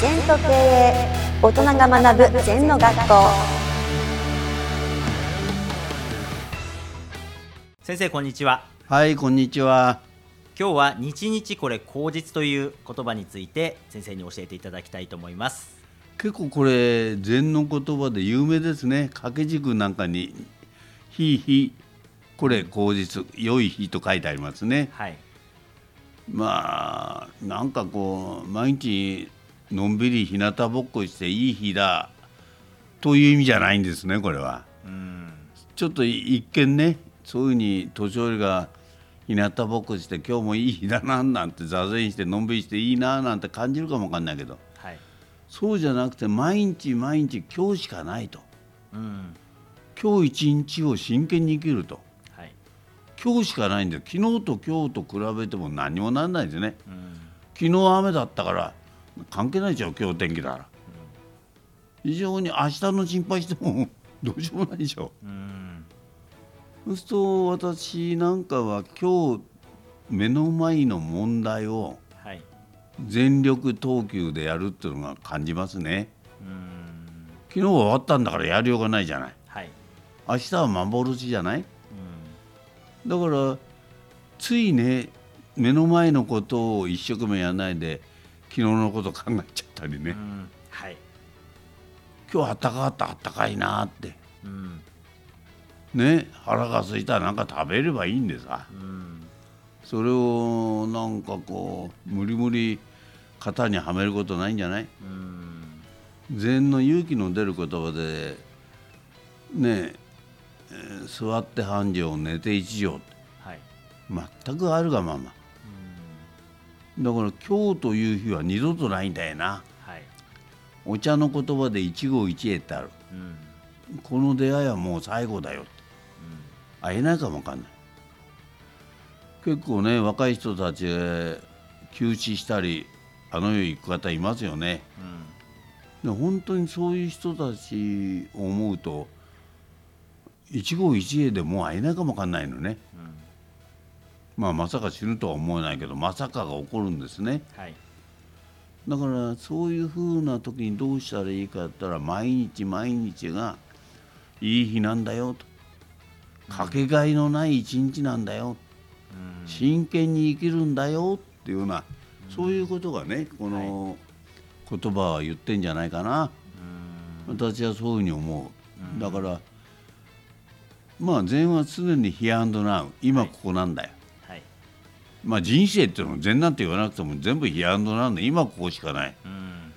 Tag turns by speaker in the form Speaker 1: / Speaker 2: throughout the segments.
Speaker 1: 全と経営大人が学ぶ全の学校
Speaker 2: 先生こんにちは
Speaker 3: はい、こんにちは。
Speaker 2: 今日は日々これ口実という言葉について先生に教えていただきたいと思います
Speaker 3: 結構これ禅の言葉で有名ですね。掛け軸なんかに「ひいひ」これ口実「良い日」と書いてありますね。
Speaker 2: はい
Speaker 3: まあなんかこう毎日のんびり日向ぼっこしていい日だ。という意味じゃないんですねこれは。
Speaker 2: うん
Speaker 3: ちょっと一見ねそういうふうに年寄りが日向ぼっこして今日もいい日だななんて座禅してのんびりしていいななんて感じるかもわかんないけど。
Speaker 2: はい。
Speaker 3: そうじゃなくて毎日毎日今日しかないと。
Speaker 2: うん。
Speaker 3: 今日一日を真剣に生きると。
Speaker 2: はい。
Speaker 3: 今日しかないんだよ。昨日と今日と比べても何もなんないですね。
Speaker 2: うん。
Speaker 3: 昨日雨だったから関係ないでしょ今日天気だから。非常に明日の心配しても どうしようもないでしょ。
Speaker 2: うん。
Speaker 3: そうすると私なんかは今日目の前の問題を
Speaker 2: はい。
Speaker 3: 全力投球でやるっていうのが感じますね。
Speaker 2: うん。
Speaker 3: 昨日は終わったんだからやりようがないじゃない。
Speaker 2: はい。
Speaker 3: 明日は幻じゃない。
Speaker 2: うん。
Speaker 3: だからついね目の前のことを一生懸命やらないで昨日のこと考えちゃったりね、
Speaker 2: うん。はい。
Speaker 3: 今日あったかかったあったかいなって。
Speaker 2: うん。
Speaker 3: ね腹が空いたらなんか食べればいいんでさ。
Speaker 2: うん。
Speaker 3: それをなんかこう無理無理型にはめることないんじゃない？
Speaker 2: うん。
Speaker 3: 禅の勇気の出る言葉でねえー座って半畳寝て一畳
Speaker 2: はい。
Speaker 3: 全くあるがままだから今日という日は二度とないんだよな。
Speaker 2: はい。
Speaker 3: お茶の言葉で一期一会ってある。
Speaker 2: うん。
Speaker 3: この出会いはもう最後だよって。会えないかもわかんない。結構ね若い人たちが休止したりあの世行く方いますよね。
Speaker 2: うん。
Speaker 3: で本当にそういう人たちを思うと一期一会でもう会えないかもわかんないのね、まあまさか死ぬとは思えないけどまさかが起こるんですね。
Speaker 2: はい。
Speaker 3: だからそういうふうな時にどうしたらいいかって言ったら毎日毎日がいい日なんだよと。かけがえのない一日なんだよ、
Speaker 2: うん。
Speaker 3: 真剣に生きるんだよっていうような、そういうことがねこの言葉は言ってんじゃないかな、私はそういうふうに思う、だからまあ禅は常にヒアンドナウ。今ここなんだよ、
Speaker 2: はい
Speaker 3: まあ人生っていうのも禅なんて言わなくても全部ヒアンドナウで今ここしかない。
Speaker 2: うん。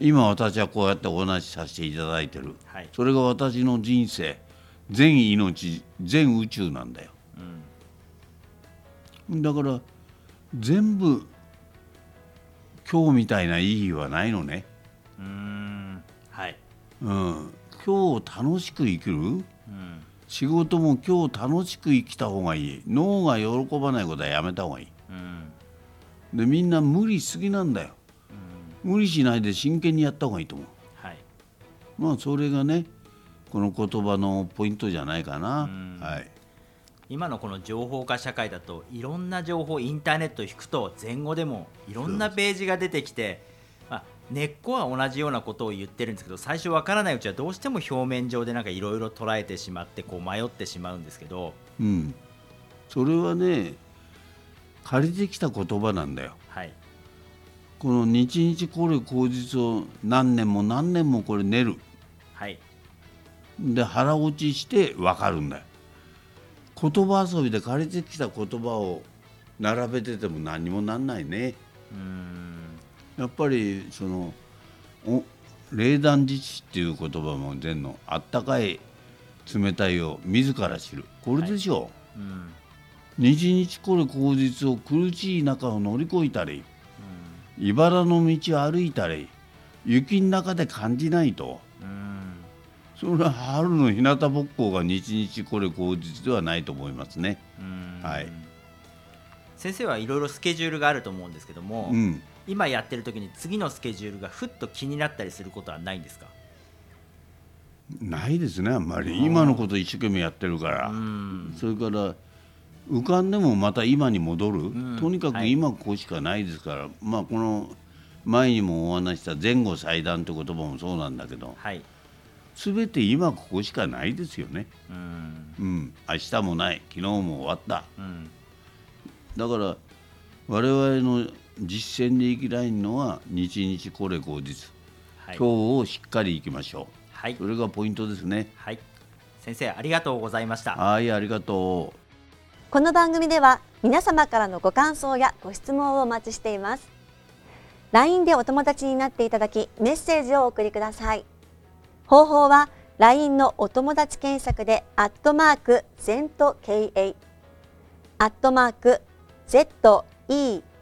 Speaker 3: 今私はこうやってお話しさせていただいてる。
Speaker 2: はい。
Speaker 3: それが私の人生。全命全宇宙なんだよ。
Speaker 2: うん。
Speaker 3: だから全部今日みたいないい日はないのね、
Speaker 2: うん。はい。
Speaker 3: うん、今日楽しく生きる？
Speaker 2: うん
Speaker 3: 仕事も今日楽しく生きた方がいい。脳が喜ばないことはやめた方がいい。
Speaker 2: うん。
Speaker 3: でみんな無理しすぎなんだよ。無理しないで真剣にやった方がいいと思う。
Speaker 2: はい。
Speaker 3: まあそれがねこの言葉のポイントじゃないかな、
Speaker 2: うん。
Speaker 3: はい。
Speaker 2: 今のこの情報化社会だといろんな情報インターネットを引くと前後でもいろんなページが出てきて、まあ、根っこは同じようなことを言ってるんですけど最初わからないうちはどうしても表面上でなんかいろいろ捉えてしまってこう迷ってしまうんですけど
Speaker 3: うん、それはね借りてきた言葉なんだよ。
Speaker 2: はい。
Speaker 3: この日々これ口実を何年も何年もこれ練る。
Speaker 2: はい。
Speaker 3: で腹落ちして分かるんだよ。言葉遊びで借りてきた言葉を並べてても何にもなんないね。
Speaker 2: うーん
Speaker 3: やっぱりそのお冷暖自治っていう言葉も禅のあったかい冷たいを自ら知る。これでしょう、
Speaker 2: うん。
Speaker 3: 日々これ口実を苦しい中を乗り越えたり茨の道を歩いたり雪の中で感じないと。
Speaker 2: うん。
Speaker 3: それは春の日向ぼっこが日々これ口実ではないと思いますね。
Speaker 2: うん。
Speaker 3: はい。
Speaker 2: 先生はいろいろスケジュールがあると思うんですけども、
Speaker 3: うん、
Speaker 2: 今やってる時に次のスケジュールがふっと気になったりすることはないんですか？
Speaker 3: ないですねあんまり。今のこと一生懸命やってるから、
Speaker 2: うん。
Speaker 3: それから浮かんでもまた今に戻る、
Speaker 2: ん。
Speaker 3: とにかく
Speaker 2: はい。
Speaker 3: 今ここしかないですから、まあこの前にもお話した前後祭壇って言葉もそうなんだけど。
Speaker 2: はい。
Speaker 3: 全て今ここしかないですよね。
Speaker 2: うん。
Speaker 3: うん、明日もない。昨日も終わった。
Speaker 2: うん。
Speaker 3: だから我々の実践で生きられるのは日々これ後日、
Speaker 2: はい。
Speaker 3: 今日をしっかり生きましょ
Speaker 2: はい、
Speaker 3: うそれがポイントですね。
Speaker 2: はい、先生ありがとうございました。
Speaker 3: はいありがとう。
Speaker 1: この番組では皆様からのご感想やご質問をお待ちしています。LINE でお友達になっていただきメッセージをお送りください。方法は LINE のお友達検索でアットマーク ZENTKA アットマーク ZENTO